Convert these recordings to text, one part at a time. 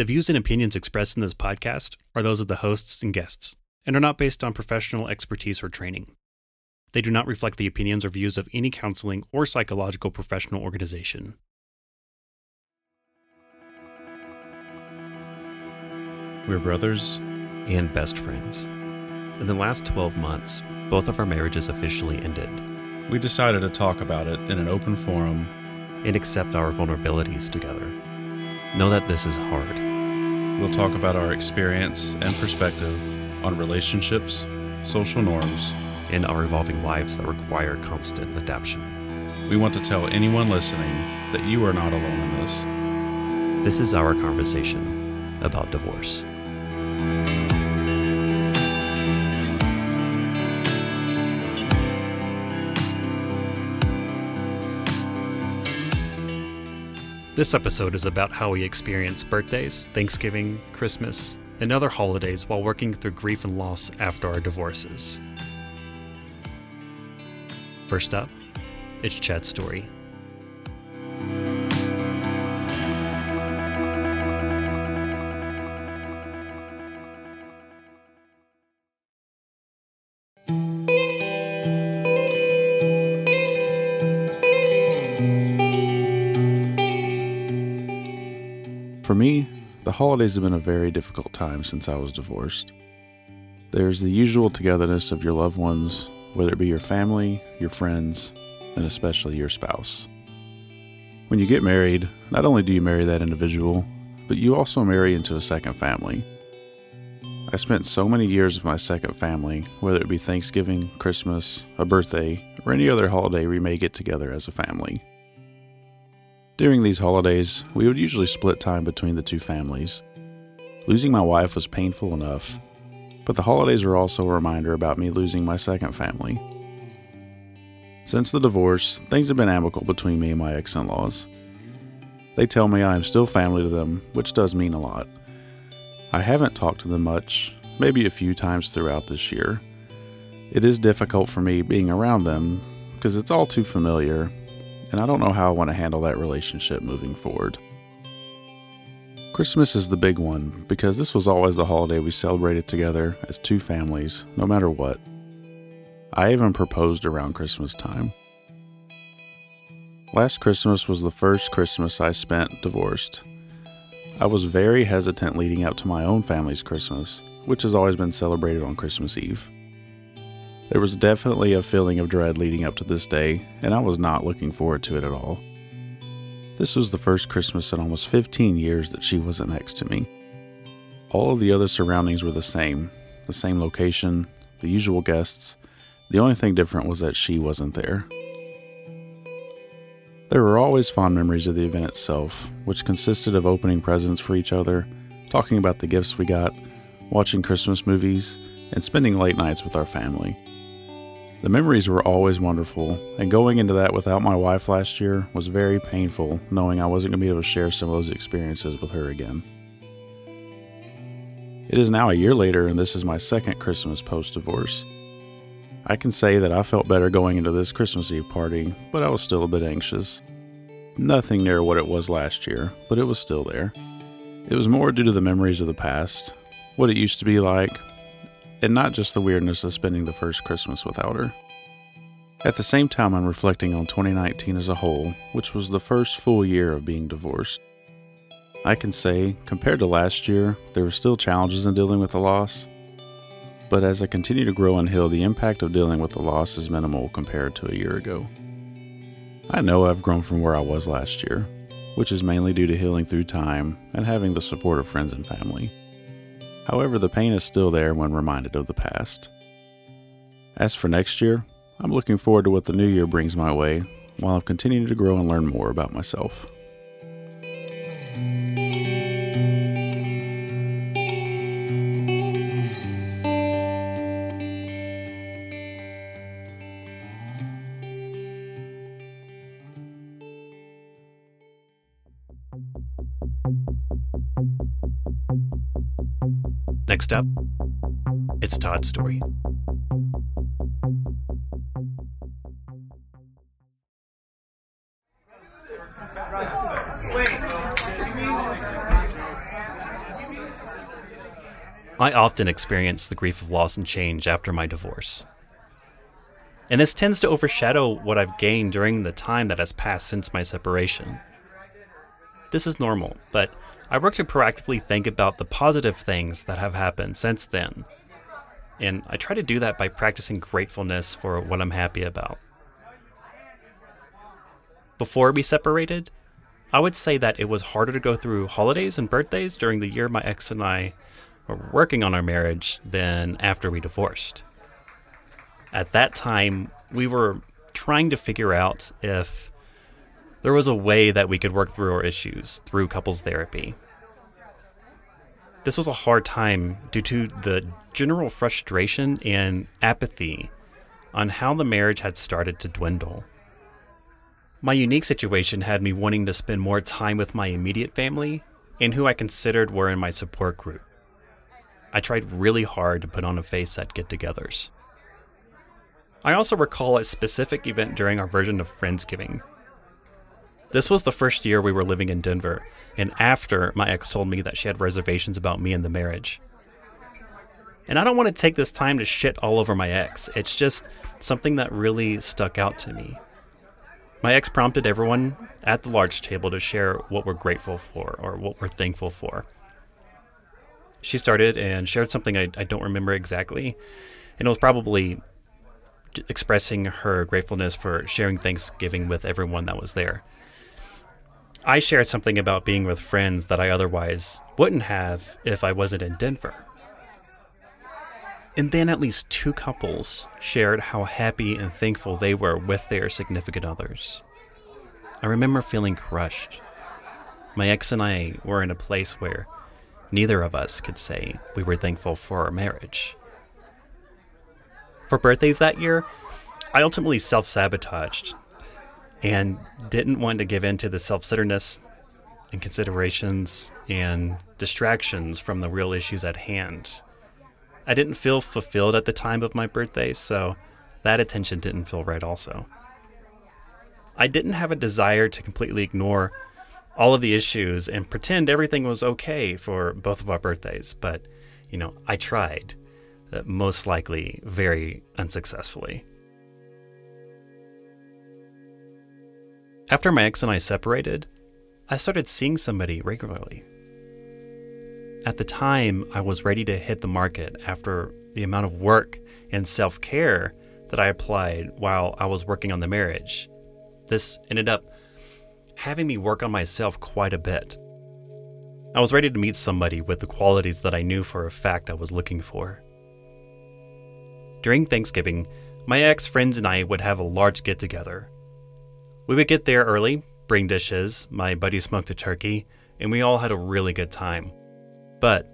The views and opinions expressed in this podcast are those of the hosts and guests and are not based on professional expertise or training. They do not reflect the opinions or views of any counseling or psychological professional organization. We're brothers and best friends. In the last 12 months, both of our marriages officially ended We decided to talk about it in an open forum. and accept our vulnerabilities together. Know that this is hard. We'll talk about our experience and perspective on relationships, social norms. and our evolving lives that require constant adaptation. We want to tell anyone listening that you are not alone in this. This is our conversation about divorce. This episode is about how we experience birthdays, Thanksgiving, Christmas, and other holidays while working through grief and loss after our divorces. First up, it's Chad's story. For me, the holidays have been a very difficult time since I was divorced. There's the usual togetherness of your loved ones, whether it be your family, your friends, and especially your spouse. When you get married, not only do you marry that individual, but you also marry into a second family. I spent so many years with my second family, whether it be Thanksgiving, Christmas, a birthday, or any other holiday we may get together as a family. During these holidays, we would usually split time between the two families. Losing my wife was painful enough, but the holidays were also a reminder about me losing my second family. Since the divorce, things have been amicable between me and my ex in laws. They tell me I am still family to them, which does mean a lot. I haven't talked to them much, maybe a few times throughout this year. It is difficult for me being around them because it's all too familiar and I don't know how I want to handle that relationship moving forward. Christmas is the big one because this was always the holiday we celebrated together as two families, no matter what. I even proposed around Christmas time. Last Christmas was the first Christmas I spent divorced. I was very hesitant leading up to my own family's Christmas, which has always been celebrated on Christmas Eve. There was definitely a feeling of dread leading up to this day, and I was not looking forward to it at all. This was the first Christmas in almost 15 years that she wasn't next to me. All of the other surroundings were the same the same location, the usual guests. The only thing different was that she wasn't there. There were always fond memories of the event itself, which consisted of opening presents for each other, talking about the gifts we got, watching Christmas movies, and spending late nights with our family. The memories were always wonderful, and going into that without my wife last year was very painful, knowing I wasn't going to be able to share some of those experiences with her again. It is now a year later, and this is my second Christmas post divorce. I can say that I felt better going into this Christmas Eve party, but I was still a bit anxious. Nothing near what it was last year, but it was still there. It was more due to the memories of the past, what it used to be like, and not just the weirdness of spending the first Christmas without her. At the same time, I'm reflecting on 2019 as a whole, which was the first full year of being divorced. I can say, compared to last year, there were still challenges in dealing with the loss, but as I continue to grow and heal, the impact of dealing with the loss is minimal compared to a year ago. I know I've grown from where I was last year, which is mainly due to healing through time and having the support of friends and family. However, the pain is still there when reminded of the past. As for next year, I'm looking forward to what the new year brings my way while I'm continuing to grow and learn more about myself. Next up, it's Todd's story. I often experience the grief of loss and change after my divorce. And this tends to overshadow what I've gained during the time that has passed since my separation. This is normal, but I work to proactively think about the positive things that have happened since then. And I try to do that by practicing gratefulness for what I'm happy about. Before we separated, I would say that it was harder to go through holidays and birthdays during the year my ex and I were working on our marriage than after we divorced. At that time, we were trying to figure out if there was a way that we could work through our issues through couples therapy. This was a hard time due to the general frustration and apathy on how the marriage had started to dwindle. My unique situation had me wanting to spend more time with my immediate family and who I considered were in my support group. I tried really hard to put on a face at get togethers. I also recall a specific event during our version of Friendsgiving. This was the first year we were living in Denver, and after my ex told me that she had reservations about me and the marriage. And I don't want to take this time to shit all over my ex, it's just something that really stuck out to me. My ex prompted everyone at the large table to share what we're grateful for or what we're thankful for. She started and shared something I, I don't remember exactly, and it was probably expressing her gratefulness for sharing Thanksgiving with everyone that was there. I shared something about being with friends that I otherwise wouldn't have if I wasn't in Denver. And then at least two couples shared how happy and thankful they were with their significant others. I remember feeling crushed. My ex and I were in a place where neither of us could say we were thankful for our marriage. For birthdays that year, I ultimately self sabotaged and didn't want to give in to the self centeredness and considerations and distractions from the real issues at hand I didn't feel fulfilled at the time of my birthday, so that attention didn't feel right also. I didn't have a desire to completely ignore all of the issues and pretend everything was okay for both of our birthdays, but, you know, I tried, uh, most likely very unsuccessfully. After my ex and I separated, I started seeing somebody regularly. At the time, I was ready to hit the market after the amount of work and self care that I applied while I was working on the marriage. This ended up having me work on myself quite a bit. I was ready to meet somebody with the qualities that I knew for a fact I was looking for. During Thanksgiving, my ex friends and I would have a large get together. We would get there early, bring dishes, my buddy smoked a turkey, and we all had a really good time. But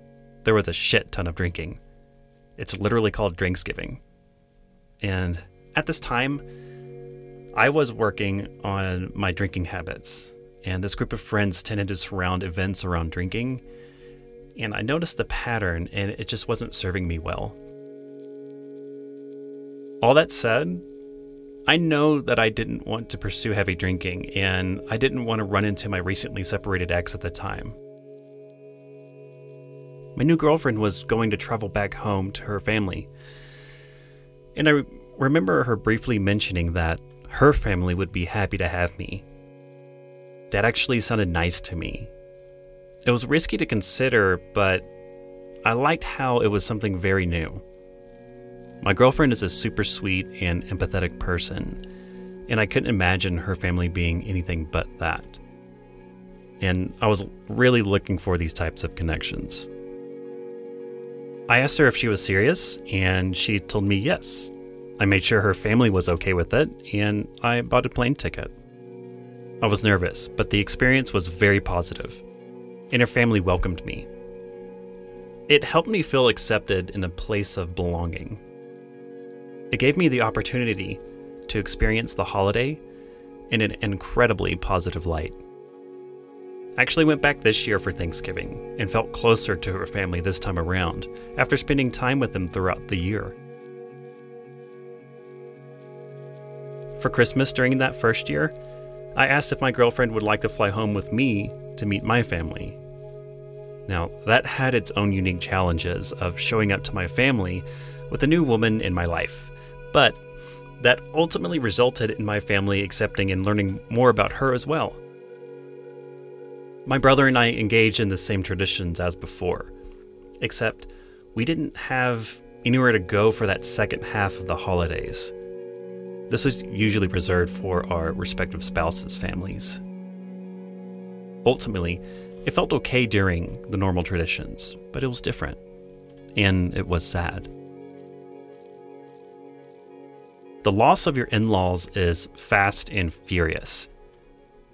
there was a shit ton of drinking. It's literally called Drinksgiving. And at this time, I was working on my drinking habits, and this group of friends tended to surround events around drinking. And I noticed the pattern, and it just wasn't serving me well. All that said, I know that I didn't want to pursue heavy drinking, and I didn't want to run into my recently separated ex at the time. My new girlfriend was going to travel back home to her family. And I remember her briefly mentioning that her family would be happy to have me. That actually sounded nice to me. It was risky to consider, but I liked how it was something very new. My girlfriend is a super sweet and empathetic person, and I couldn't imagine her family being anything but that. And I was really looking for these types of connections. I asked her if she was serious, and she told me yes. I made sure her family was okay with it, and I bought a plane ticket. I was nervous, but the experience was very positive, and her family welcomed me. It helped me feel accepted in a place of belonging. It gave me the opportunity to experience the holiday in an incredibly positive light. I actually went back this year for Thanksgiving and felt closer to her family this time around after spending time with them throughout the year. For Christmas during that first year, I asked if my girlfriend would like to fly home with me to meet my family. Now, that had its own unique challenges of showing up to my family with a new woman in my life. But that ultimately resulted in my family accepting and learning more about her as well. My brother and I engaged in the same traditions as before, except we didn't have anywhere to go for that second half of the holidays. This was usually reserved for our respective spouses' families. Ultimately, it felt okay during the normal traditions, but it was different. And it was sad. The loss of your in laws is fast and furious.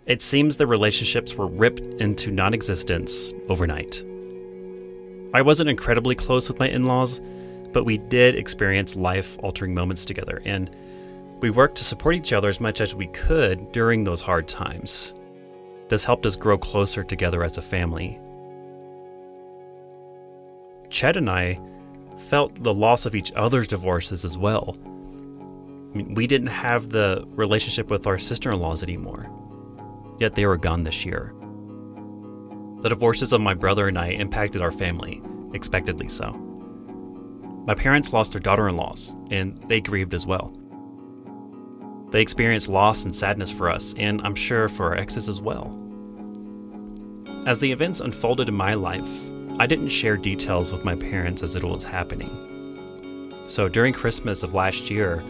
It seems the relationships were ripped into non existence overnight. I wasn't incredibly close with my in laws, but we did experience life altering moments together, and we worked to support each other as much as we could during those hard times. This helped us grow closer together as a family. Chet and I felt the loss of each other's divorces as well. We didn't have the relationship with our sister in laws anymore, yet they were gone this year. The divorces of my brother and I impacted our family, expectedly so. My parents lost their daughter in laws, and they grieved as well. They experienced loss and sadness for us, and I'm sure for our exes as well. As the events unfolded in my life, I didn't share details with my parents as it was happening. So during Christmas of last year,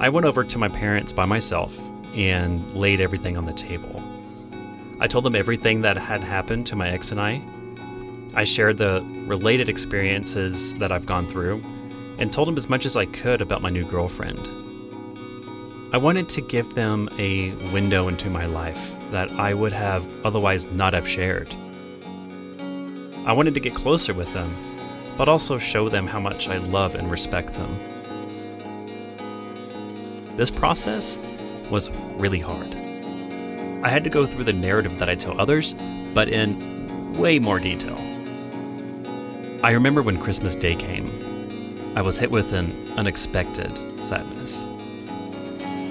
I went over to my parents by myself and laid everything on the table. I told them everything that had happened to my ex and I. I shared the related experiences that I've gone through and told them as much as I could about my new girlfriend. I wanted to give them a window into my life that I would have otherwise not have shared. I wanted to get closer with them, but also show them how much I love and respect them. This process was really hard. I had to go through the narrative that I tell others, but in way more detail. I remember when Christmas Day came, I was hit with an unexpected sadness.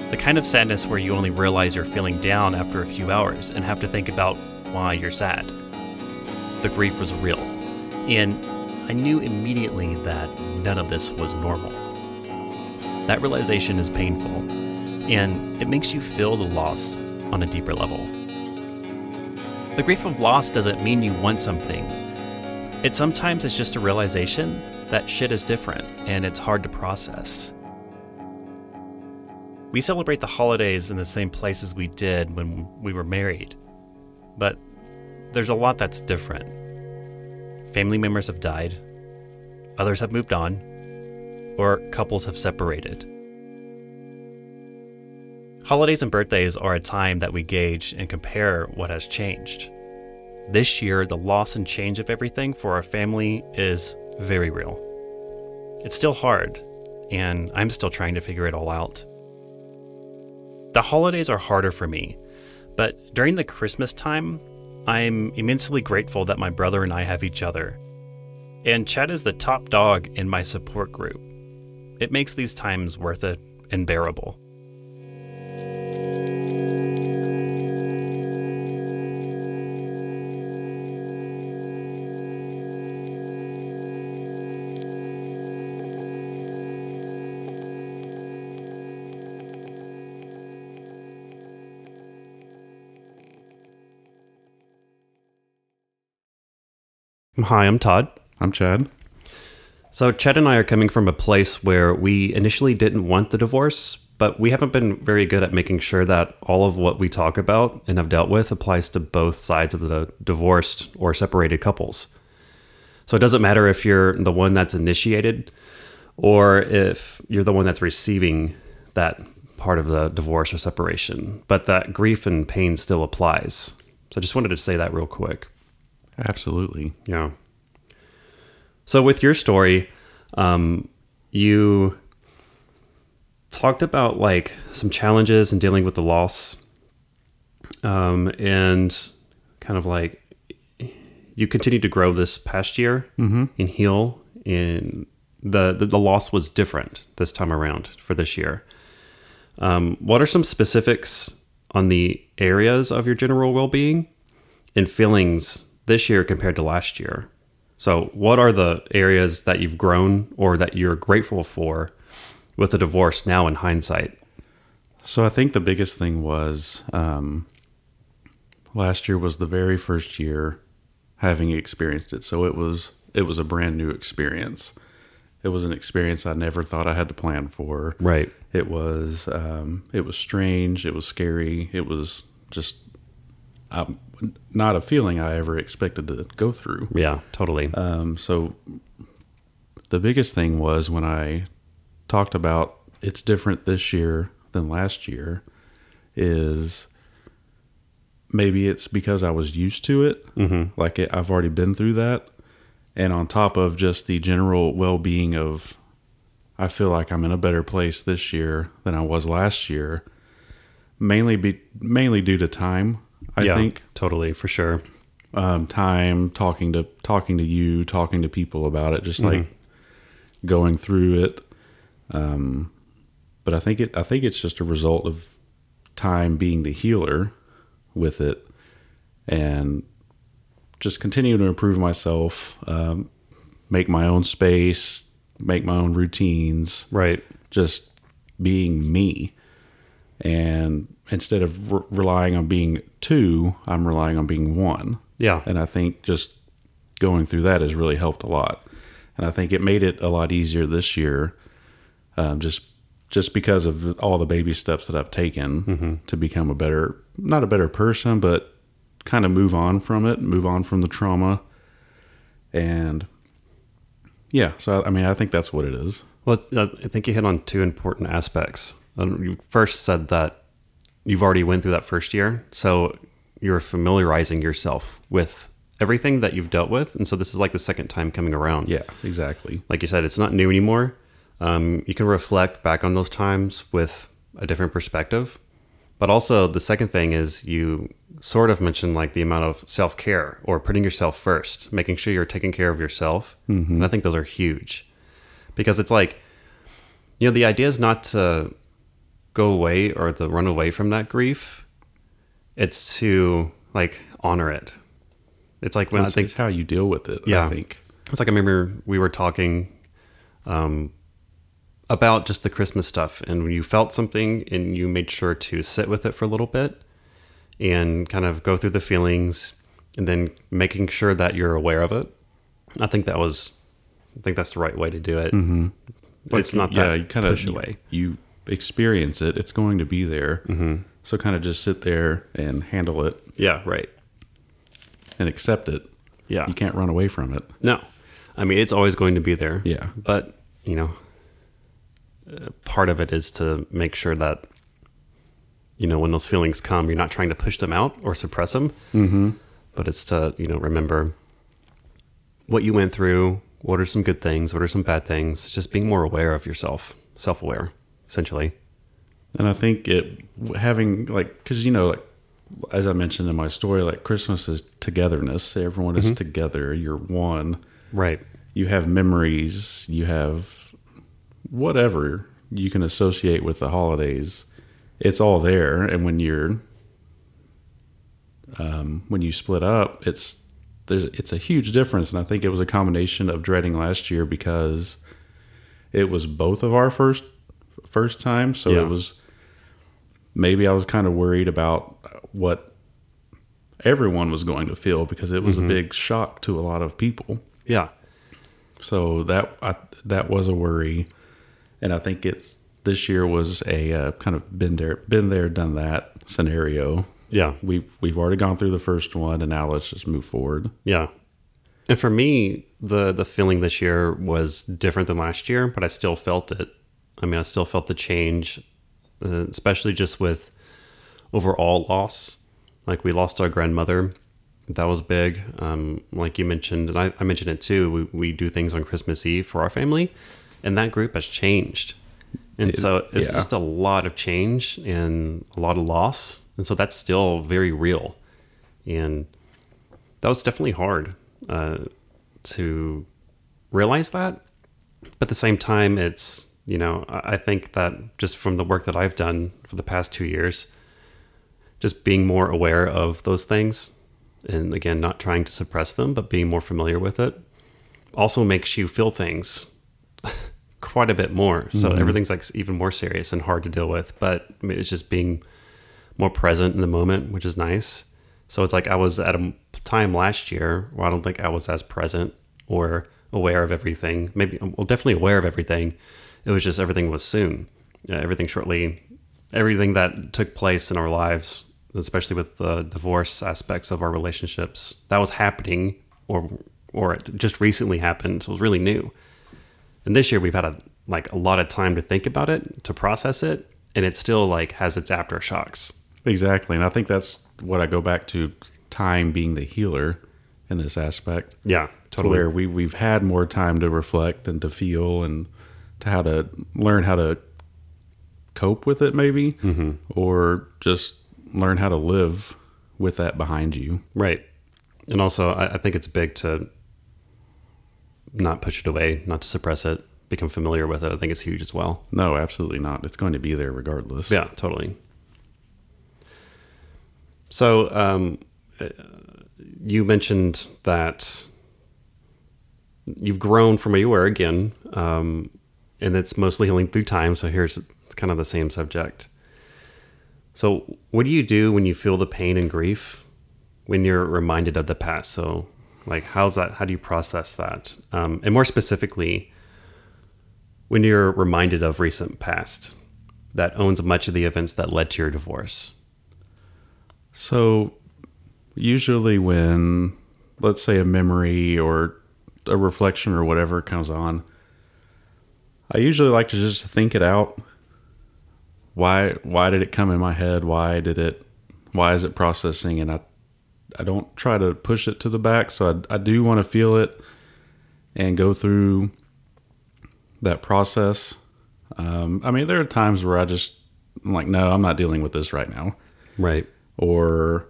The kind of sadness where you only realize you're feeling down after a few hours and have to think about why you're sad. The grief was real, and I knew immediately that none of this was normal. That realization is painful, and it makes you feel the loss on a deeper level. The grief of loss doesn't mean you want something. It sometimes is just a realization that shit is different and it's hard to process. We celebrate the holidays in the same place as we did when we were married, but there's a lot that's different. Family members have died, others have moved on, or couples have separated. Holidays and birthdays are a time that we gauge and compare what has changed. This year, the loss and change of everything for our family is very real. It's still hard, and I'm still trying to figure it all out. The holidays are harder for me, but during the Christmas time, I'm immensely grateful that my brother and I have each other. And Chad is the top dog in my support group. It makes these times worth it and bearable. Hi, I'm Todd. I'm Chad. So, Chet and I are coming from a place where we initially didn't want the divorce, but we haven't been very good at making sure that all of what we talk about and have dealt with applies to both sides of the divorced or separated couples. So, it doesn't matter if you're the one that's initiated or if you're the one that's receiving that part of the divorce or separation, but that grief and pain still applies. So, I just wanted to say that real quick. Absolutely. Yeah. So with your story, um, you talked about like some challenges in dealing with the loss, um, and kind of like you continued to grow this past year Mm-hmm. and heal. And the, the the loss was different this time around for this year. Um, what are some specifics on the areas of your general well being and feelings this year compared to last year. So, what are the areas that you've grown or that you're grateful for with the divorce now in hindsight? So I think the biggest thing was um, last year was the very first year having experienced it. So it was it was a brand new experience. It was an experience I never thought I had to plan for. Right. It was um, it was strange. It was scary. It was just um, not a feeling I ever expected to go through. Yeah, totally. Um, so the biggest thing was when I talked about it's different this year than last year is maybe it's because I was used to it. Mm-hmm. Like it, I've already been through that. And on top of just the general well being of, I feel like I'm in a better place this year than I was last year, mainly be mainly due to time. I yeah, think totally for sure. um, time talking to talking to you, talking to people about it, just like going through it. Um, but I think it I think it's just a result of time being the healer with it, and just continue to improve myself, um, make my own space, make my own routines, Right. just being me. And instead of re- relying on being two, I'm relying on being one. Yeah. And I think just going through that has really helped a lot. And I think it made it a lot easier this year, um, just just because of all the baby steps that I've taken to become a better, not a better person, but kind of move on from it, move on from the trauma. And yeah, so I mean, I think that's what it is. Well, I think you hit on two important aspects. You first said that you've already went through that first year, so you're familiarizing yourself with everything that you've dealt with, and so this is like the second time coming around. Yeah, exactly. Like you said, it's not new anymore. Um, you can reflect back on those times with a different perspective. But also, the second thing is you sort of mentioned like the amount of self care or putting yourself first, making sure you're taking care of yourself. And I think those are huge because it's like, you know, the idea is not to go away or to run away from that grief. It's to like honor it. It's like when It's, I think how you deal with it. Yeah. I think. it's like I remember we were talking um, about just the Christmas stuff, and when you felt something and you made sure to sit with it for a little bit and kind of go through the feelings, and then making sure that you're aware of it. I think that was, I think that's the right way to do it. Mm-hmm. It's not yeah, that you kind of push away. You, experience it. It's going to be there. Mm-hmm. So kind of just sit there and handle it Yeah, right. and accept it. Yeah. You can't run away from it. No, I mean it's always going to be there. Yeah. but you know, uh, part of it is to make sure that you know when those feelings come, you're not trying to push them out or suppress them. Mm-hmm. But it's to you know remember what you went through. What are some good things? What are some bad things? Just being more aware of yourself, self-aware, essentially. And I think it having like because you know like as I mentioned in my story, like Christmas is togetherness. Everyone is together. You're one. Right. You have memories. You have whatever you can associate with the holidays. It's all there. And when you're um, when you split up, it's there's it's a huge difference. And I think it was a combination of dreading last year because it was both of our first first time. So Yeah. it was maybe I was kind of worried about what everyone was going to feel because it was a big shock to a lot of people. Yeah. So that I, that was a worry, and I think it's this year was a uh, kind of been there, been there, done that scenario. Yeah. We've we've already gone through the first one, and now let's just move forward. Yeah. And for me, the the feeling this year was different than last year, but I still felt it. I mean, I still felt the change, uh, especially just with overall loss. Like we lost our grandmother. That was big. Um, like you mentioned, and I, I mentioned it too. We, we do things on Christmas Eve for our family, and that group has changed. And It- so it's yeah. just a lot of change and a lot of loss. And so that's still very real. And that was definitely hard uh, to realize that. But at the same time, it's, you know, I think that just from the work that I've done for the past two years, just being more aware of those things and again, not trying to suppress them, but being more familiar with it, also makes you feel things quite a bit more. So mm-hmm. everything's like even more serious and hard to deal with. But I mean, it's just being more present in the moment, which is nice. So it's like I was at a time last year where I don't think I was as present or aware of everything. Maybe, um, well, definitely aware of everything. It was just everything was soon. Uh, everything shortly, everything that took place in our lives, especially with the divorce aspects of our relationships, that was happening or or it just recently happened. So it was really new. And this year we've had a like a lot of time to think about it, to process it, and it still like has its aftershocks. Exactly. And I think that's what I go back to time being the healer in this aspect. Yeah, To totally. where we, we've had more time to reflect and to feel and to how to learn how to cope with it, maybe, mm-hmm. or just learn how to live with that behind you. Right. And also, I, I think it's big to not push it away, not to suppress it, become familiar with it. I think it's huge as well. No, absolutely not. It's going to be there regardless. Yeah, totally. So, um, uh, you mentioned that you've grown from where you were again, um, and it's mostly healing through time. So, here's kind of the same subject. So, what do you do when you feel the pain and grief when you're reminded of the past? So, like, how's that? How do you process that? Um, and more specifically, when you're reminded of recent past that owns much of the events that led to your divorce. So, usually when, let's say, a memory or a reflection or whatever comes on, I usually like to just think it out. Why? Why did it come in my head? Why did it? Why is it processing? And I, I don't try to push it to the back. So I, I do want to feel it and go through that process. Um, I mean, there are times where I just I'm like, no, I'm not dealing with this right now Right. or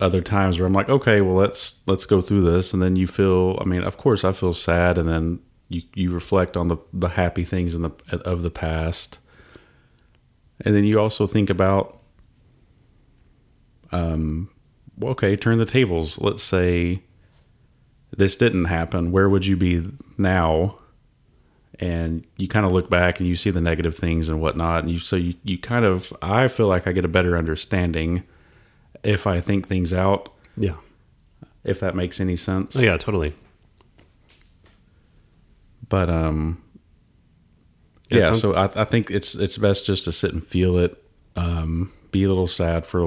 other times where I'm like, okay, well let's let's go through this, and then you feel. I mean, of course, I feel sad, and then you you reflect on the the happy things in the of the past, and then you also think about, um, okay, turn the tables. Let's say this didn't happen. Where would you be now? and you kind of look back and you see the negative things and whatnot and you so you, you kind of i feel like i get a better understanding if i think things out Yeah. if that makes any sense Oh, yeah, totally. But um Yeah, so I, I think it's it's best just to sit and feel it um be a little sad for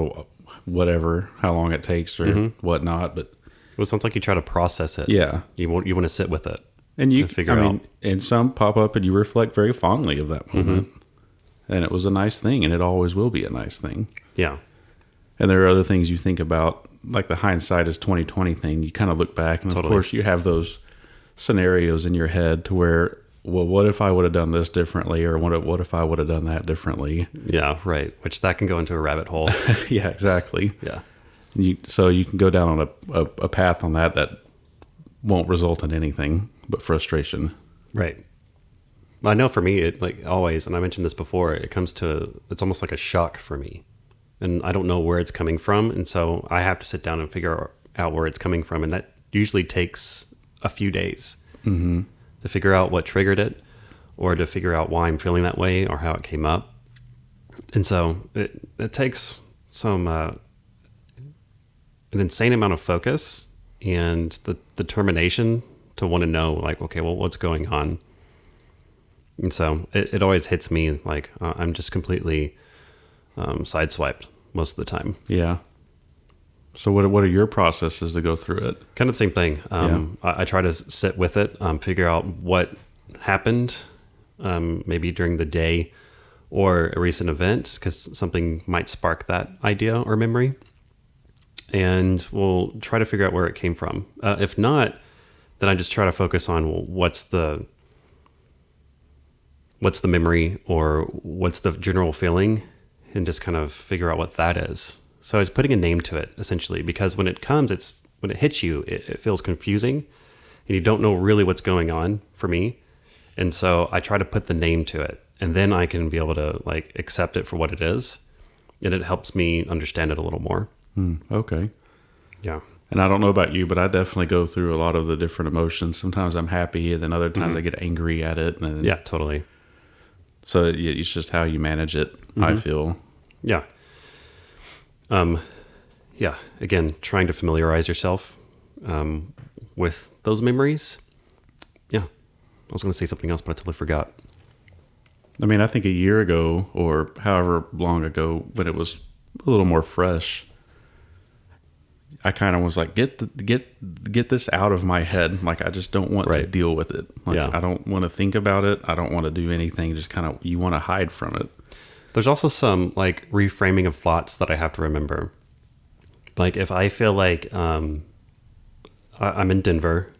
whatever how long it takes or Mm-hmm. whatnot but Well, it sounds like you try to process it. yeah You want you want to sit with it. and you And figure i out- mean and some pop up and you reflect very fondly of that moment Mm-hmm. and it was a nice thing and it always will be a nice thing Yeah. And there are other things you think about, like the hindsight is twenty twenty thing. You kind of look back, and Totally. of course, you have those scenarios in your head to where, well, what if I would have done this differently, or what if, what if I would have done that differently? Yeah. Right. Which that can go into a rabbit hole. yeah, exactly. yeah. You, so you can go down on a, a, a path on that that won't result in anything but frustration. Right. I know for me, it like always, and I mentioned this before. It comes to it's almost like a shock for me, and I don't know where it's coming from, and so I have to sit down and figure out where it's coming from, and that usually takes a few days to figure out what triggered it, or to figure out why I'm feeling that way, or how it came up, and so it it takes some uh, an insane amount of focus and the determination to want to know, like, okay, well, what's going on. And so it, it always hits me like uh, I'm just completely um, sideswiped most of the time. Yeah. So what what are your processes to go through it? Kind of the same thing. Um, I, I try to sit with it, um, figure out what happened, um, maybe during the day or a recent event, because something might spark that idea or memory. And we'll try to figure out where it came from. Uh, if not, then I just try to focus on well, what's the what's the memory or what's the general feeling, and just kind of figure out what that is. So I was putting a name to it essentially because when it comes, it's when it hits you, it, it feels confusing, and you don't know really what's going on for me. And so I try to put the name to it, and then I can be able to like accept it for what it is, and it helps me understand it a little more. Hmm, okay. Yeah. And I don't know about you, but I definitely go through a lot of the different emotions. Sometimes I'm happy, and then other times I get angry at it. And Mm-hmm. Yeah, totally. So it's just how you manage it. I feel. Yeah. Um, yeah. Again, trying to familiarize yourself um, with those memories. Yeah. I was going to say something else, but I totally forgot. I mean, I think a year ago or however long ago, when it was a little more fresh, I kind of was like, get the, get get this out of my head. Like, I just don't want to deal with it. Like, Yeah. I don't want to think about it. I don't want to do anything. Just kind of, you want to hide from it. There's also some like reframing of thoughts that I have to remember. Like if I feel like um, I, I'm in Denver,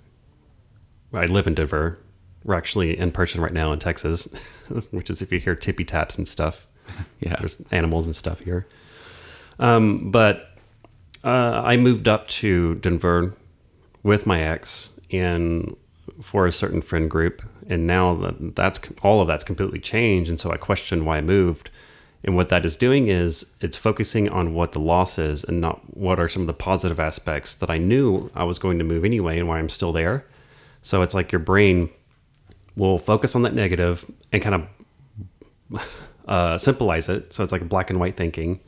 I live in Denver. We're actually in person right now in Texas, which is if you hear tippy taps and stuff. Yeah. There's animals and stuff here. Um, but uh, I moved up to Denver with my ex and for a certain friend group, and now that that's all of that's completely changed, and so I question why I moved. And what that is doing is it's focusing on what the loss is and not what are some of the positive aspects that I knew I was going to move anyway and why I'm still there. So it's like your brain will focus on that negative and kind of uh, simplifies it. So it's like black and white thinking.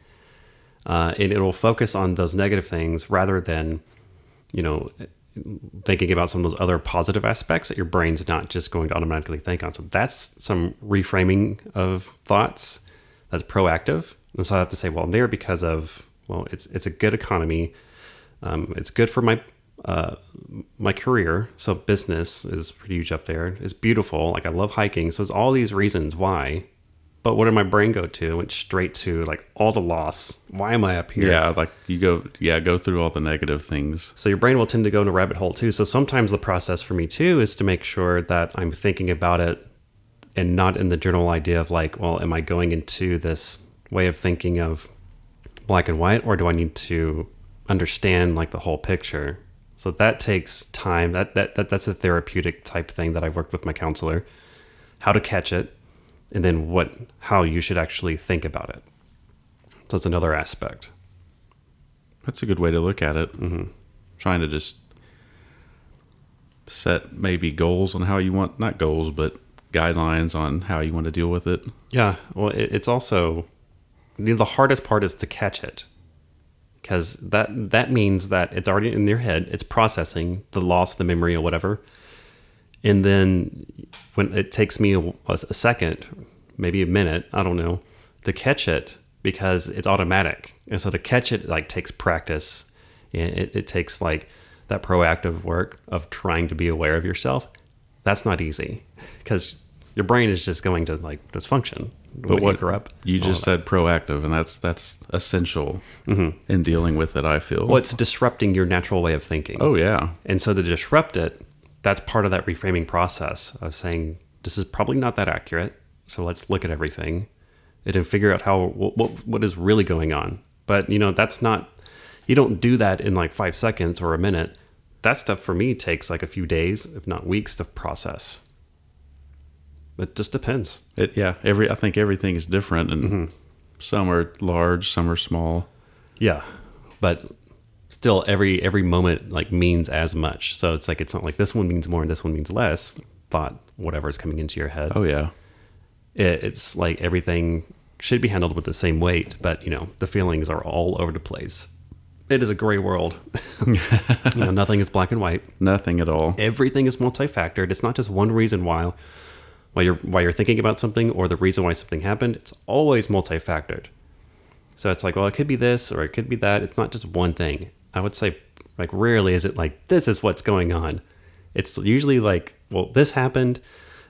Uh, and it will focus on those negative things rather than, you know, thinking about some of those other positive aspects that your brain's not just going to automatically think on. So that's some reframing of thoughts that's proactive. And so I have to say, well, I'm there because of, well, it's it's a good economy. Um, it's good for my uh, my career. So business is pretty huge up there. It's beautiful. Like I love hiking. So it's all these reasons why. But what did my brain go to? It went straight to like all the loss. Why am I up here? Yeah. Like you go, yeah, go through all the negative things. So your brain will tend to go in a rabbit hole too. So sometimes the process for me too is to make sure that I'm thinking about it and not in the general idea of like, well, am I going into this way of thinking of black and white or do I need to understand like the whole picture? So that takes time. That that, that that's a therapeutic type thing that I've worked with my counselor. How to catch it and then what how you should actually think about it. So it's another aspect. That's a good way to look at it. Mm-hmm. Trying to just set maybe goals on how you want, not goals, but guidelines on how you want to deal with it. Yeah, well, it, it's also you know, the hardest part is to catch it because that that means that it's already in your head. It's processing the loss, the memory, or whatever, and then when it takes me a, a second, maybe a minute, I don't know, to catch it because it's automatic, and so to catch it like takes practice, it, it takes like that proactive work of trying to be aware of yourself. That's not easy because your brain is just going to like dysfunction. But what you all just said proactive, and that's that's essential mm-hmm. in dealing with it. I feel. well, it's disrupting your natural way of thinking. Oh yeah, And so to disrupt it, that's part of that reframing process of saying, this is probably not that accurate. So let's look at everything and then figure out how, what, what, what is really going on. But, you know, that's not, you don't do that in like five seconds or a minute. That stuff for me takes like a few days, if not weeks to process. It just depends. it yeah. Every I think everything is different, and mm-hmm. some are large, some are small. Yeah. But still every every moment like means as much. So it's like it's not like this one means more and this one means less. Thought whatever is coming into your head. Oh yeah, it, it's like everything should be handled with the same weight, but you know the feelings are all over the place. It is a gray world. you know, nothing is black and white. nothing at all. Everything is multifactored. It's not just one reason why why you're why you're thinking about something or the reason why something happened. It's always multifactored. So it's like, well, it could be this or it could be that. It's not just one thing. I would say, like, rarely is it like this is what's going on. It's usually like, well, this happened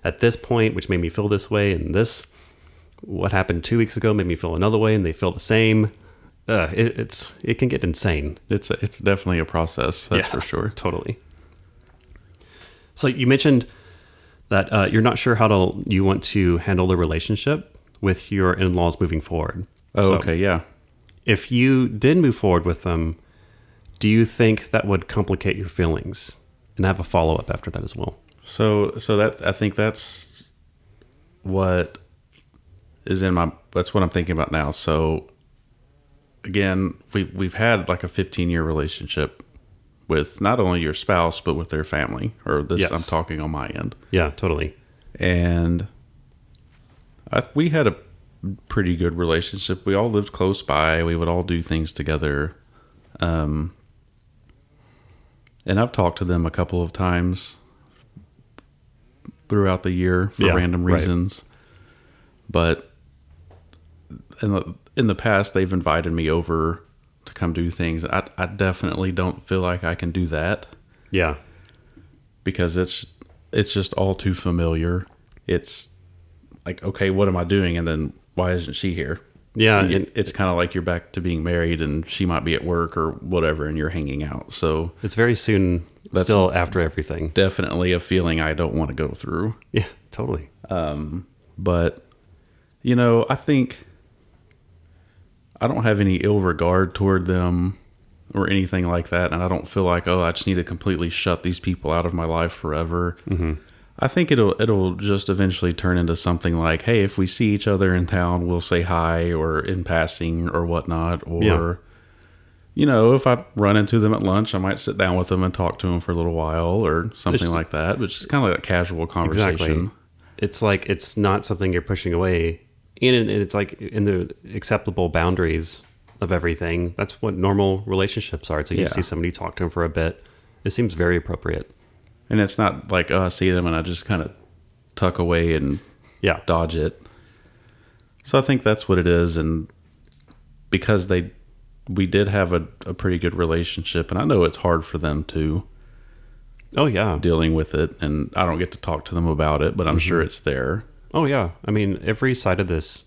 at this point, which made me feel this way, and this what happened two weeks ago made me feel another way, and they feel the same. Uh, it, it's it can get insane. It's a, it's definitely a process. That's Yeah. for sure. Totally. So you mentioned that uh, you're not sure how to you want to handle the relationship with your in-laws moving forward. Oh So okay, yeah. If you did move forward with them, do you think that would complicate your feelings? And I have a follow-up after that as well. So so that I think that's what is in my that's what I'm thinking about now. So again, we we've had like a 15 year relationship with not only your spouse but with their family. Or this, Yes. I'm talking on my end, Yeah, totally. and I, we had a pretty good relationship. We all lived close by. We would all do things together. Um, and I've talked to them a couple of times throughout the year for Yeah, random right. reasons. But in the in the past, they've invited me over to come do things. I, I definitely don't feel like I can do that Yeah. because it's it's just all too familiar. It's like, okay, what am I doing? And then why isn't she here? Yeah. And And it- it's kind of like you're back to being married and she might be at work or whatever and you're hanging out. So it's very soon That's- still after everything. definitely a feeling I don't want to go through. Yeah, totally. But you know, I think I don't have any ill regard toward them or anything like that, and I don't feel like oh, I just need to completely shut these people out of my life forever. Mm-hmm. I think it'll it'll just eventually turn into something like, hey, if we see each other in town, we'll say hi or in passing or whatnot, or Yeah. you know, if I run into them at lunch, I might sit down with them and talk to them for a little while or something It's- like that. Which is kind of like a casual conversation. Exactly. It's like it's not something you're pushing away. And it's like in the acceptable boundaries of everything. That's what normal relationships are. So you Yeah. see somebody talk to them for a bit. It seems very appropriate. And it's not like, oh, I see them and I just kind of tuck away and Yeah. dodge it. So I think that's what it is. And because they, we did have a, a pretty good relationship, and I know it's hard for them too, Oh yeah. dealing with it. And I don't get to talk to them about it, but I'm sure mm-hmm. it's there. Oh yeah. I mean, every side of this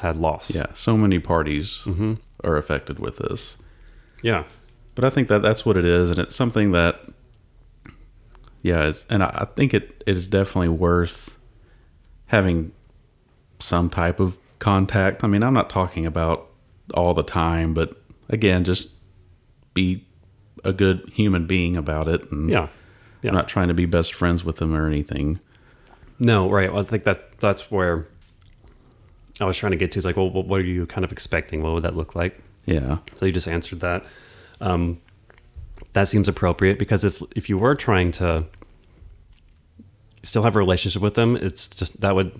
had loss. Yeah. So many parties mm-hmm. are affected with this. Yeah. But I think that that's what it is, and it's something that, yeah, it's, and I, think it, it is definitely worth having some type of contact. I mean, I'm not talking about all the time, but again, just be a good human being about it, and Yeah. Yeah. I'm not trying to be best friends with them or anything. No, right. Well, I think that that's where I was trying to get to. Is like, well, what what are you kind of expecting? What would that look like? Yeah, So you just answered that. Um, that seems appropriate because if if you were trying to still have a relationship with them, it's just that would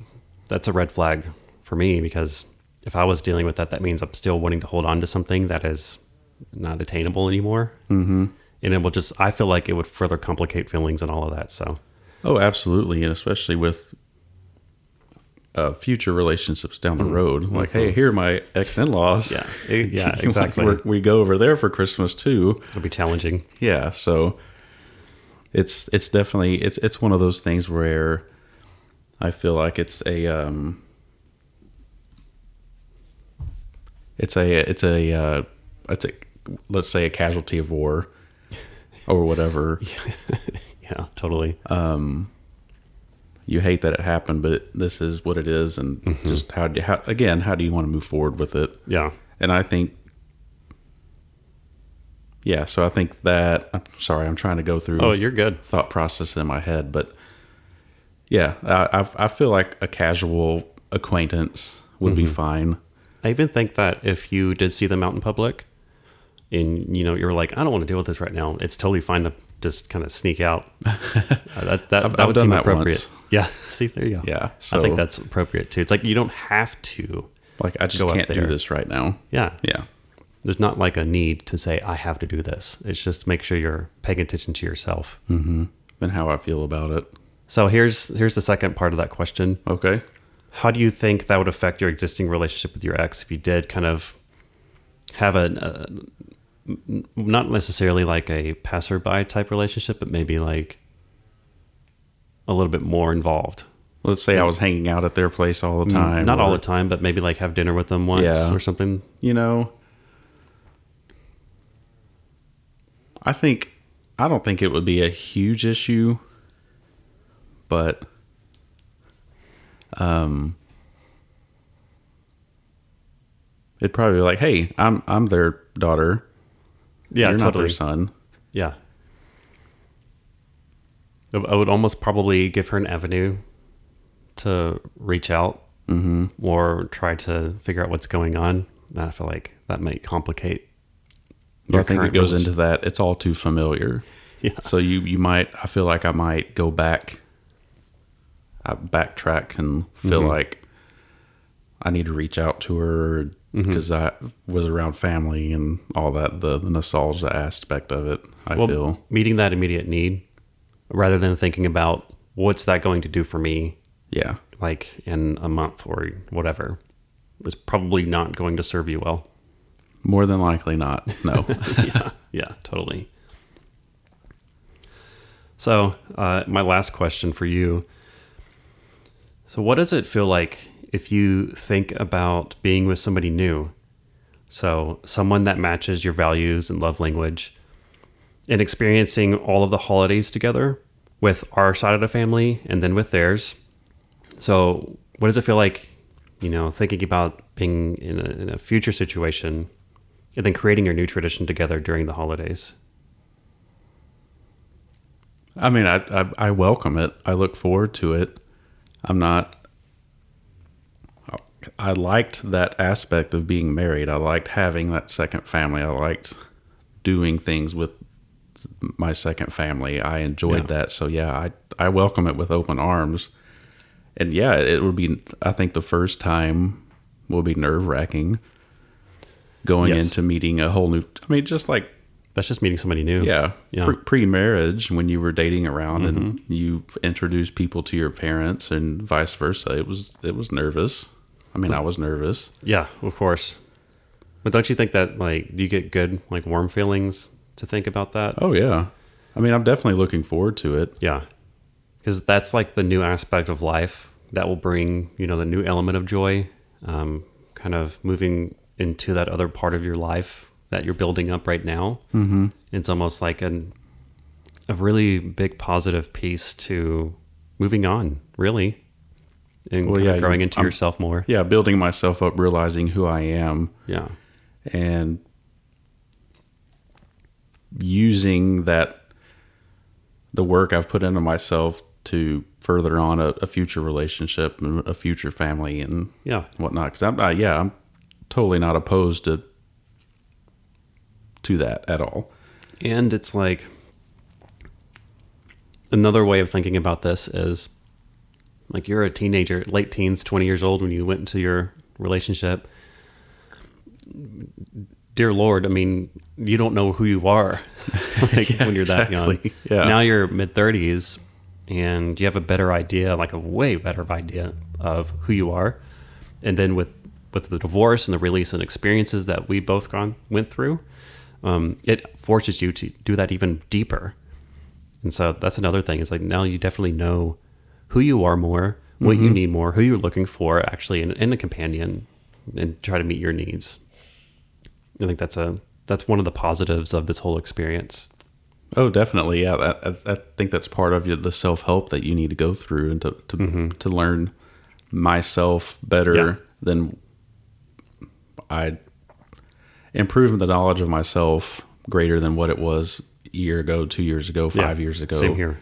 that's a red flag for me because if I was dealing with that, that means I'm still wanting to hold on to something that is not attainable anymore. Mm-hmm. And it will just I feel like it would further complicate feelings and all of that. So oh, absolutely, and especially with. Uh, future relationships down the road, like, hey, here are my ex in laws. yeah, yeah, exactly. We go over there for Christmas too. It'll be challenging. Yeah, so it's it's definitely it's it's one of those things where I feel like it's a um it's a it's a uh, it's a let's say a casualty of war or whatever. Yeah, totally. You hate that it happened, but it, this is what it is, and mm-hmm. just how, do, how again how do you want to move forward with it? yeah. And I think, yeah. So I think that. I'm sorry, I'm trying to go through. Oh, you're good. thought process in my head, but yeah, I I, I feel like a casual acquaintance would be mm-hmm. fine. I even think that if you did see them out in public and you know you're like, I don't want to deal with this right now, it's totally fine to just kind of sneak out. Uh, that that, I've- that I've would seem that appropriate. once. Yeah. See, there you go. Yeah, I think that's appropriate too. It's like you don't have to. Like I just can't do this right now. Yeah. Yeah, There's not like a need to say I have to do this. It's just make sure you're paying attention to yourself. and how I feel about it. So here's here's the second part of that question. Okay. How do you think that would affect your existing relationship with your ex if you did kind of have a, a n- not necessarily like a passerby type relationship, but maybe like a little bit more involved? Let's say I was hanging out at their place all the time. Mm, not all the time, but maybe like have dinner with them once Yeah. or something. You know, I think I don't think it would be a huge issue, but um, it'd probably be like, "Hey, I'm I'm their daughter. Yeah, You're not totally. their son." Yeah. I would almost probably give her an avenue to reach out Mm-hmm. or try to figure out what's going on. And I feel like that might complicate. Well, I think it goes into that. It's all too familiar. Yeah. So you you might. I feel like I might go back. I backtrack and feel Mhm. like I need to reach out to her Mm-hmm. because I was around family and all that. The, the nostalgia aspect of it. I well, feel. meeting that immediate need rather than thinking about what's that going to do for me Yeah. like in a month or whatever is probably not going to serve you well. More than likely not. No. yeah, yeah, totally. So, uh, my last question for you. So, what does it feel like if you think about being with somebody new? So, someone that matches your values and love language, and experiencing all of the holidays together with our side of the family and then with theirs. So, what does it feel like, you know, thinking about being in a, in a future situation and then creating your new tradition together during the holidays? I mean, I, I I welcome it. I look forward to it. I'm not. I liked that aspect of being married. I liked having that second family. I liked doing things with my second family. I enjoyed Yeah. that. So yeah, I I welcome it with open arms. And yeah, it would be. I think the first time will be nerve wracking. Going Yes. into meeting a whole new. I mean, just like That's just meeting somebody new. yeah, Yeah. Pre- pre-marriage when you were dating around and Mm-hmm. you introduced people to your parents and vice versa. It was it was nervous. I mean, I was nervous. Yeah, of course. But don't you think that like you get good like warm feelings to think about that? Oh yeah, I mean, I'm definitely looking forward to it. Yeah. Cuz that's like the new aspect of life that will bring, you know, the new element of joy um kind of moving into that other part of your life that you're building up right now. Mm-hmm. It's almost like an a really big positive piece to moving on, really, and Well, yeah, growing into I'm- yourself more. Yeah, building myself up, realizing who I am, Yeah, and using that the work I've put into myself to further on a, a future relationship and a future family and yeah, whatnot. Because I'm, uh, yeah, I'm totally not opposed to to that at all. and it's like another way of thinking about this is like you're a teenager, late teens, twenty years old when you went into your relationship. Dear Lord, I mean, you don't know who you are like Yeah, when you're that young. Yeah. Now you're mid thirties, and you have a better idea, like a way better idea of who you are. And then with with the divorce and the release and experiences that we both gone went through, um, it forces you to do that even deeper. And so that's another thing. Is like now you definitely know who you are more, what you mm-hmm. need more, who you're looking for actually in, in a companion, and try to meet your needs. I think that's a that's one of the positives of this whole experience. Oh, definitely. Yeah, that, I, I think that's part of your, the self help that you need to go through and to to, mm-hmm. to learn myself better Yeah. than I improve the knowledge of myself greater than what it was a year ago, two years ago, five Yeah, years ago. Same here.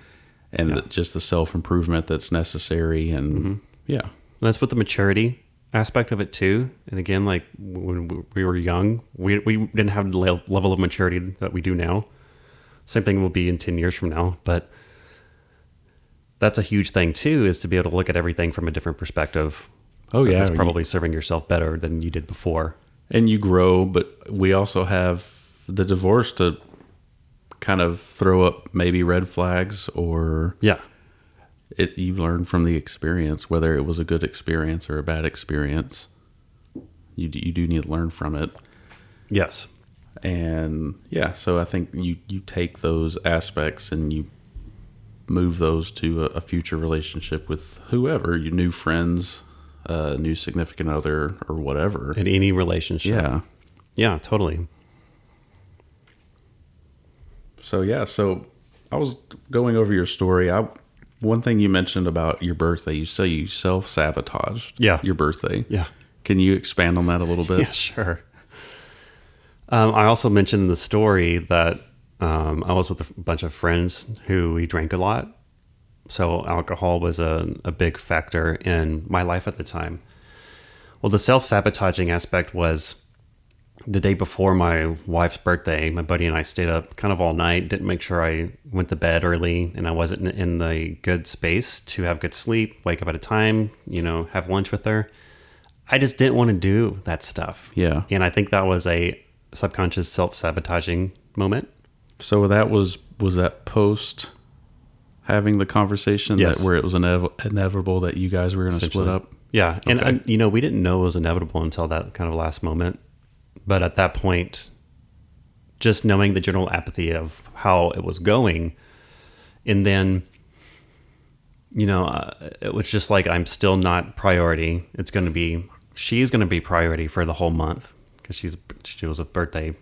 And Yeah. Mm-hmm. just the self improvement that's necessary. And yeah, that's with the maturity aspect of it too. And again, like when we were young, we, we didn't have the level of maturity that we do now. Same thing will be in 10 years from now. But that's a huge thing too, is to be able to look at everything from a different perspective. oh yeah, It's you- probably serving yourself better than you did before. and you grow, but we also have the divorce to kind of throw up maybe red flags or Yeah. it you learn from the experience whether it was a good experience or a bad experience you, d- you do need to learn from it Yes. and yeah so i think you you take those aspects and you move those to a, a future relationship with whoever your new friends uh new significant other or whatever In any relationship. yeah Yeah, totally. So yeah, so I was going over your story. I one thing you mentioned about your birthday, you say you self sabotaged. Yeah. Your birthday. Yeah. Can you expand on that a little bit? Yeah, sure. Um, I also mentioned in the story that um, I was with a bunch of friends who we drank a lot. So alcohol was a, a big factor in my life at the time. Well, the self sabotaging aspect was the day before my wife's birthday, my buddy and I stayed up kind of all night, didn't make sure I went to bed early and I wasn't in- the good space to have good sleep, wake up at a time, you know, have lunch with her. I just didn't want to do that stuff. Yeah. And I think that was a subconscious self sabotaging moment. So that was was that post having the conversation Yes. that where it was inev- inevitable that you guys were going to split up. Yeah, Okay. and you know we didn't know it was inevitable until that kind of last moment. But at that point, just knowing the general apathy of how it was going, and then, you know, uh, it was just like I'm still not priority. It's going to be she's going to be priority for the whole month because she's she was a birthday.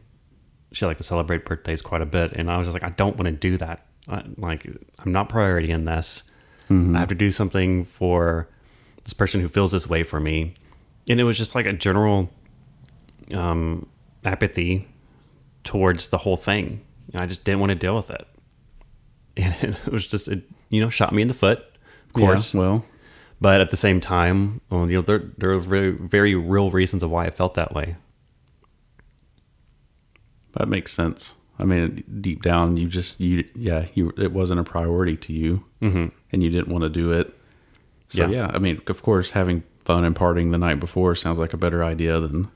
She liked to celebrate birthdays quite a bit, and I was just like, I don't want to do that. I, like I'm not priority in this. I have to do something for this person who feels this way for me. And it was just like a general um, apathy towards the whole thing. I just didn't want to deal with it. And it was just, it, you know, shot me in the foot, of course. Yeah, well, But at the same time, well, you know, there, there are very, very real reasons of why I felt that way. that makes sense. I mean, deep down, you just you yeah, you it wasn't a priority to you, mm-hmm. and you didn't want to do it. So Yeah. yeah. I mean, of course, having fun and partying the night before sounds like a better idea than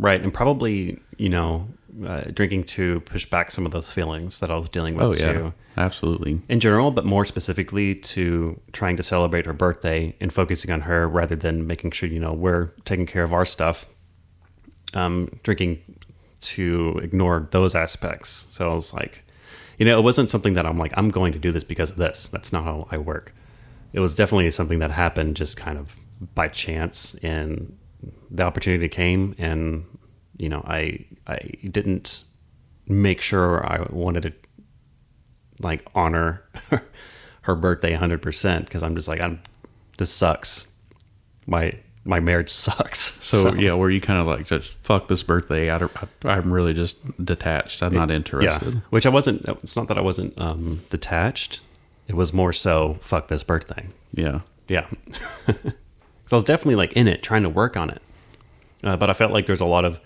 Right. And probably, you know, uh, drinking to push back some of those feelings that I was dealing with oh yeah, too. absolutely. in general, but more specifically to trying to celebrate her birthday and focusing on her rather than making sure, you know, we're taking care of our stuff. Um, drinking to ignore those aspects. So I was like, you know, it wasn't something that I'm like, I'm going to do this because of this. That's not how I work. It was definitely something that happened just kind of by chance and the opportunity came and, you know, I, I didn't make sure I wanted to like honor her birthday 100% because I'm just like I'm this sucks. My my marriage sucks. So, yeah, were you kind of like just fuck this birthday? I I'm really just detached. I'm not interested. yeah, which I wasn't it's not that I wasn't um detached. It was more so fuck this birthday. Yeah. Yeah. Cuz I was definitely like in it trying to work on it. Uh, but I felt like there's a lot of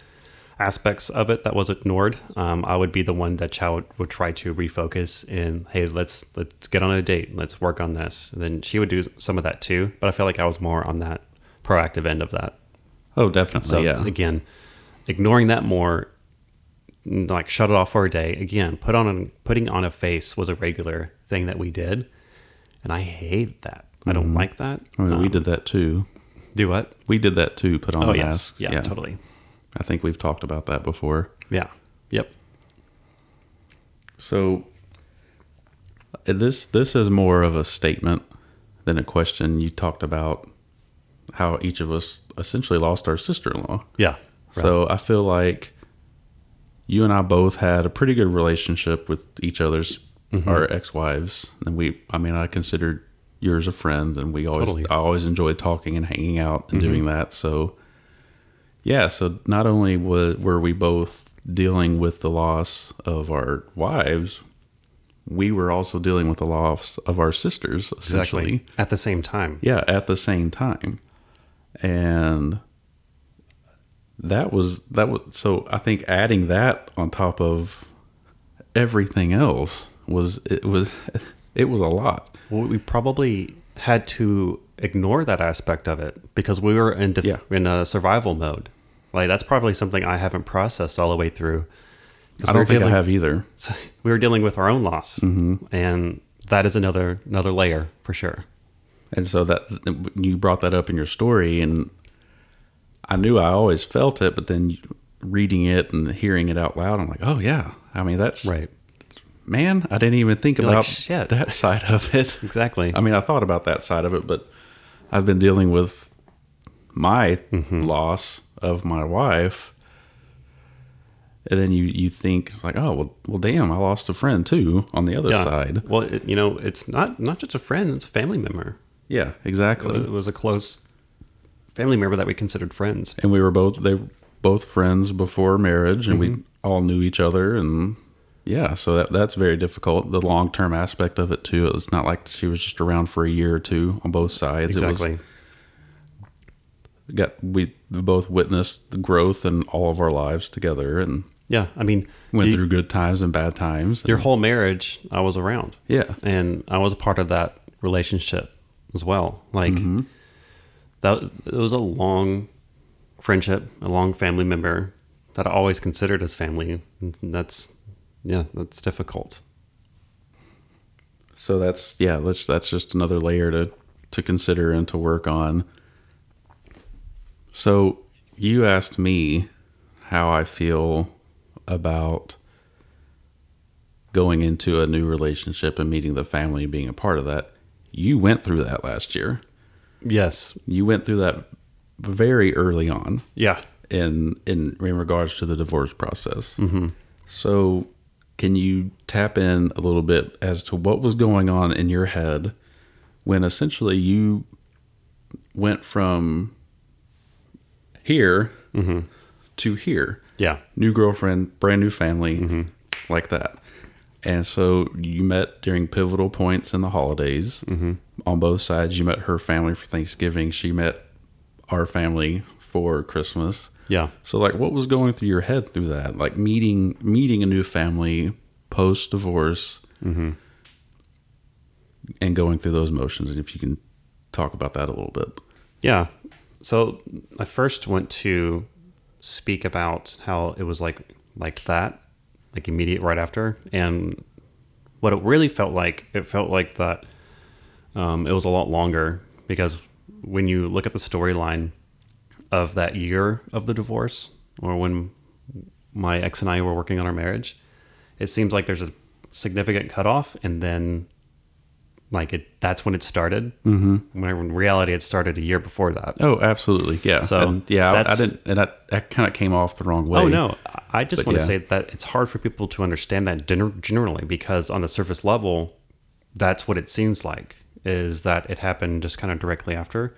aspects of it that was ignored. Um, I would be the one that Chow would, would try to refocus in, hey, let's let's get on a date, let's work on this. And then she would do some of that too. But I felt like I was more on that proactive end of that. Oh, definitely. So yeah. again, ignoring that more, like shut it off for a day. Again, put on a, putting on a face was a regular thing that we did, and I hate that. I don't like that. I mean, we Um, did that too. Do what? We did that too. Put on Oh a yes, mask. yeah, totally. I think we've talked about that before. Yeah, yep. So uh, this this is more of a statement than a question. You talked about how each of us essentially lost our sister-in-law. Yeah. So I feel like you and I both had a pretty good relationship with each other's Mm-hmm. our ex-wives, and we. I mean, I considered yours a friend, and we always Totally. Mm-hmm. I always enjoyed talking and hanging out and doing that. So yeah, so not only was, were we both dealing with the loss of our wives, we were also dealing with the loss of our sisters, essentially. exactly. At the same time. Yeah, at the same time. And that was that was so I think adding that on top of everything else was it was it was a lot. Well, we probably had to ignore that aspect of it because we were in def- Yeah. in a survival mode. Like that's probably something I haven't processed all the way through. I don't think I have either. we were dealing with our own loss, Mm-hmm. and that is another another layer for sure. And so that you brought that up in your story, and I knew I always felt it, but then reading it and hearing it out loud, I'm like, oh yeah. I mean, that's Right. Man. I didn't even think You're like, about "Shit." that side of it. Exactly. I mean, I thought about that side of it, but I've been dealing with my Mm-hmm. loss of my wife. And then you, you think like, oh well, well, damn, I lost a friend too on the other yeah. side. Well, it, you know, it's not not just a friend; it's a family member. Yeah, It exactly. was, it was a close family member that we considered friends. and we were both they were both friends before marriage and Mm-hmm. we all knew each other and yeah so that that's very difficult the long-term aspect of it too it's not like she was just around for a year or two on both sides Exactly. it was got we both witnessed the growth in all of our lives together and Yeah, I mean, went you- through good times and bad times. your and- whole marriage. I was around, yeah. and I was a part of that relationship as well. Like mm-hmm. that, it was a long friendship, a long family member that I always considered as family. And That's yeah, that's difficult. So that's yeah, that's that's just another layer to to consider and to work on. So you asked me how I feel about going into a new relationship and meeting the family and being a part of that. You went through that last year. Yes, You went through that very early on yeah, in in in regards to the divorce process. Mm-hmm. So, can you tap in a little bit as to what was going on in your head when essentially you went from here mm-hmm. to here, yeah, new girlfriend, brand new family, mm-hmm. like that. And so you met during pivotal points in the holidays mm-hmm. on both sides. You met her family for Thanksgiving. She met our family for Christmas. Yeah. So like what was going through your head through that? Like meeting meeting a new family post divorce and going through those motions and if you can talk about that a little bit. Yeah. So I first went to speak about how it was like like that, like immediate right after, and what it really felt like. It felt like that um, it was a lot longer because when you look at the storyline of that year of the divorce, or when my ex and I were working on our marriage, it seems like there's a significant cutoff, and then like it that's when it started. Mm-hmm. When in reality, it started a year before that. Oh, absolutely. Yeah. So, And, yeah, I, I didn't and that, that kind of came off the wrong way. Oh no, I just want to yeah. say that it's hard for people to understand that generally because on the surface level, that's what it seems like is that it happened just kind of directly after.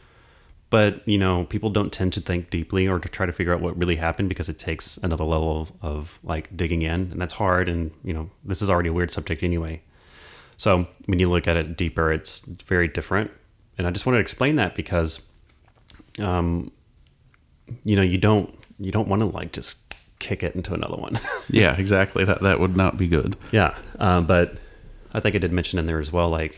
But you know, people don't tend to think deeply or to try to figure out what really happened because it takes another level of, of like digging in, and that's hard. And you know, this is already a weird subject anyway. So when you look at it deeper, it's very different. And I just want to explain that because, um, you know, you don't you don't want to like just kick it into another one. Yeah, exactly. That that would not be good. yeah, uh, but I think I did mention in there as well, like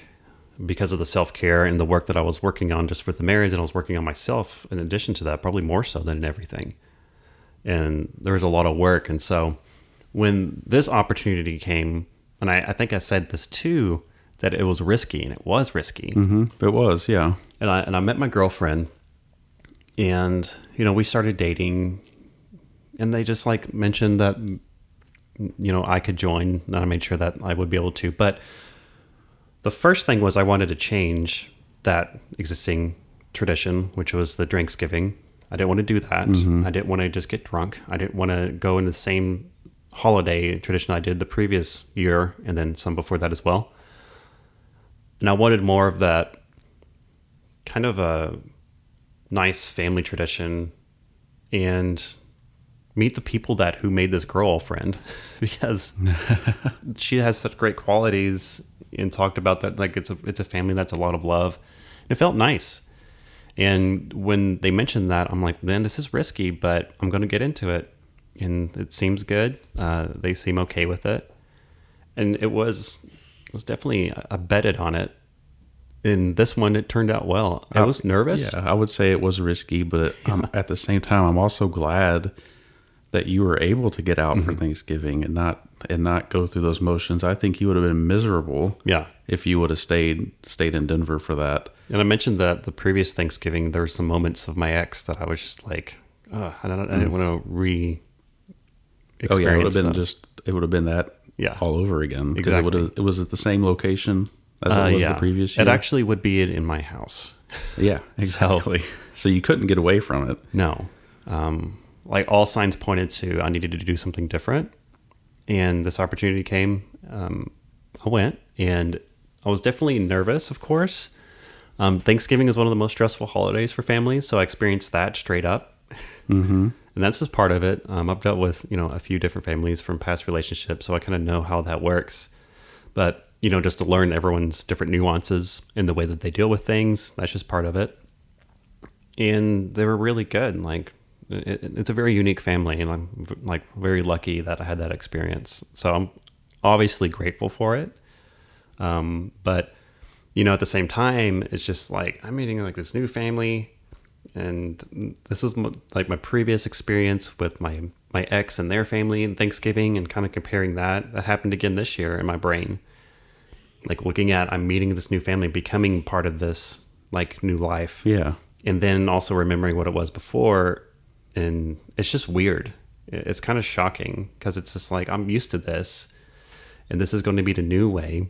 because of the self care and the work that I was working on just for the marriage, and I was working on myself in addition to that, probably more so than everything. And there was a lot of work, and so when this opportunity came, and I, I think I said this too, that it was risky, and it was risky. hmm It was, yeah. and I and I met my girlfriend, and you know we started dating, and they just like mentioned that you know I could join, and I made sure that I would be able to. But the first thing was I wanted to change that existing tradition, which was the drinks giving. I didn't want to do that. Mm-hmm. I didn't want to just get drunk. I didn't want to go in the same holiday tradition I did the previous year, and then some before that as well. And I wanted more of that kind of a nice family tradition and meet the people that who made this girl a friend because she has such great qualities and talked about that like it's a it's a family that's a lot of love. It felt nice. And when they mentioned that i'm like man this is risky but i'm going to get into it. And it seems good. Uh, they seem okay with it. And it was it was definitely I betted on it. In this one it turned out well. I was nervous. Yeah, I would say it was risky, but um, at the same time, I'm also glad that you were able to get out for Mm-hmm. Thanksgiving and not and not go through those motions. I think you would have been miserable yeah if you would have stayed stayed in Denver for that. And I mentioned that the previous Thanksgiving, there were some moments of my ex that I was just like, Ugh, I don't, I didn't want to re. Mm. Oh yeah, it would have been those." just it would have been that Yeah. all over again because it would have it was at the same location as Uh, it was yeah. the previous year. It actually would be in my house. yeah, exactly. So, you couldn't get away from it. No, um, like all signs pointed to I needed to do something different, and this opportunity came. Um, I went, and I was definitely nervous, of course. Um, Thanksgiving is one of the most stressful holidays for families, so I experienced that straight up. Mm-hmm. and that's just part of it. Um, I've dealt with you know a few different families from past relationships, so I kind of know how that works. But you know, just to learn everyone's different nuances in the way that they deal with things, that's just part of it. and they were really good. Like it, it's a very unique family, and I'm like very lucky that I had that experience. So I'm obviously grateful for it. Um, but you know, at the same time, it's just like I'm meeting like this new family, and this was m- like my previous experience with my my ex and their family and Thanksgiving, and kind of comparing that. That happened again this year in my brain. Like looking at I'm meeting this new family, becoming part of this like new life Yeah. and then also remembering what it was before and it's just weird. It's kind of shocking because it's just like i'm used to this and this is going to be the new way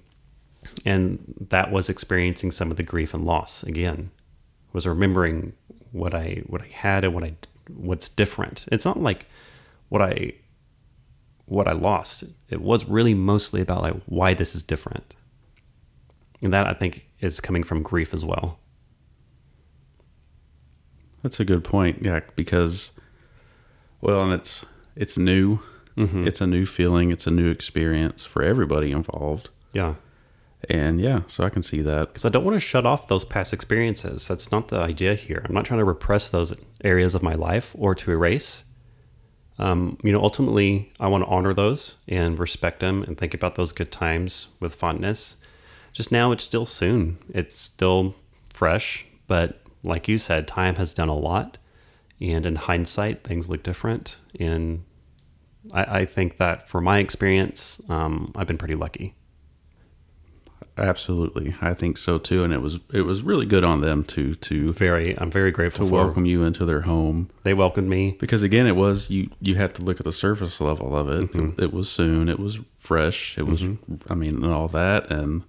and that was experiencing some of the grief and loss again. Was remembering what i what i had and what i what's different. It's not like what i what i lost. It was really mostly about like why this is different. And that i think is coming from grief as well. That's a good point. Yeah, because well, and it's it's new. Mm-hmm. It's a new feeling. It's a new experience for everybody involved. yeah And yeah, so I can see that. because I don't want to shut off those past experiences. That's not the idea here. I'm not trying to repress those areas of my life or to erase. Um, you know, ultimately, I want to honor those and respect them and think about those good times with fondness. Just now, it's still soon. It's still fresh, but like you said, time has done a lot, and in hindsight, things look different. And I, I think that for my experience, um, I've been pretty lucky. Absolutely, I think so too. And it was it was really good on them to to Very, I'm very grateful to for. welcome you into their home They welcomed me. because again, it was you you had to look at the surface level of it. Mm-hmm. It, it was soon. It was fresh. It was I mean and all that and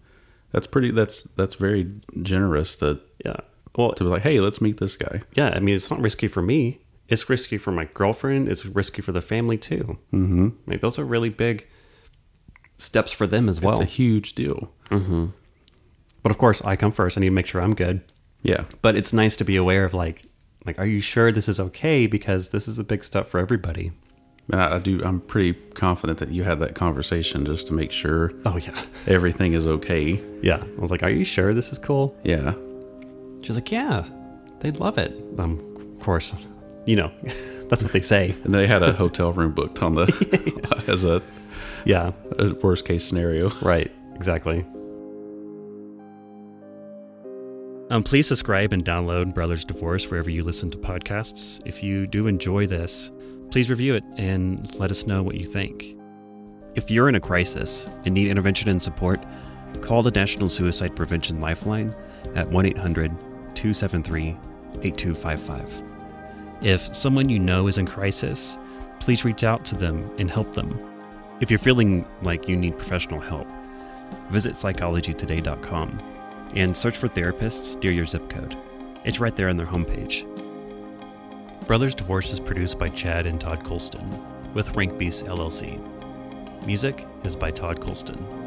that's pretty. That's that's very generous to Yeah. Well, to be like, hey, let's meet this guy. yeah. I mean, it's not risky for me. It's risky for my girlfriend. It's risky for the family too. Mm-hmm. Like those are really big steps for them as well. it's a huge deal. but of course, I come first. I need to make sure I'm good. Yeah, But it's nice to be aware of like, like, are you sure this is okay? Because this is a big step for everybody. and I, I do. I'm pretty confident that you had that conversation just to make sure Oh yeah, everything is okay. yeah. I was like, are you sure this is cool? Yeah, She's like, yeah, they'd love it. Um, of course, you know, that's what they say. and they had a hotel room booked on the as a, Yeah, a worst case scenario. Right, exactly. Um, please subscribe and download Brothers Divorce wherever you listen to podcasts. If you do enjoy this, please review it and let us know what you think. If you're in a crisis and need intervention and support, call the National Suicide Prevention Lifeline at 1 800 273 8255. If someone you know is in crisis, please reach out to them and help them. If you're feeling like you need professional help, visit psychologytoday.com and search for therapists near your zip code. It's right there on their homepage. Brothers Divorce is produced by Chad and Todd Colston with Rank Beast LLC. Music is by Todd Colston.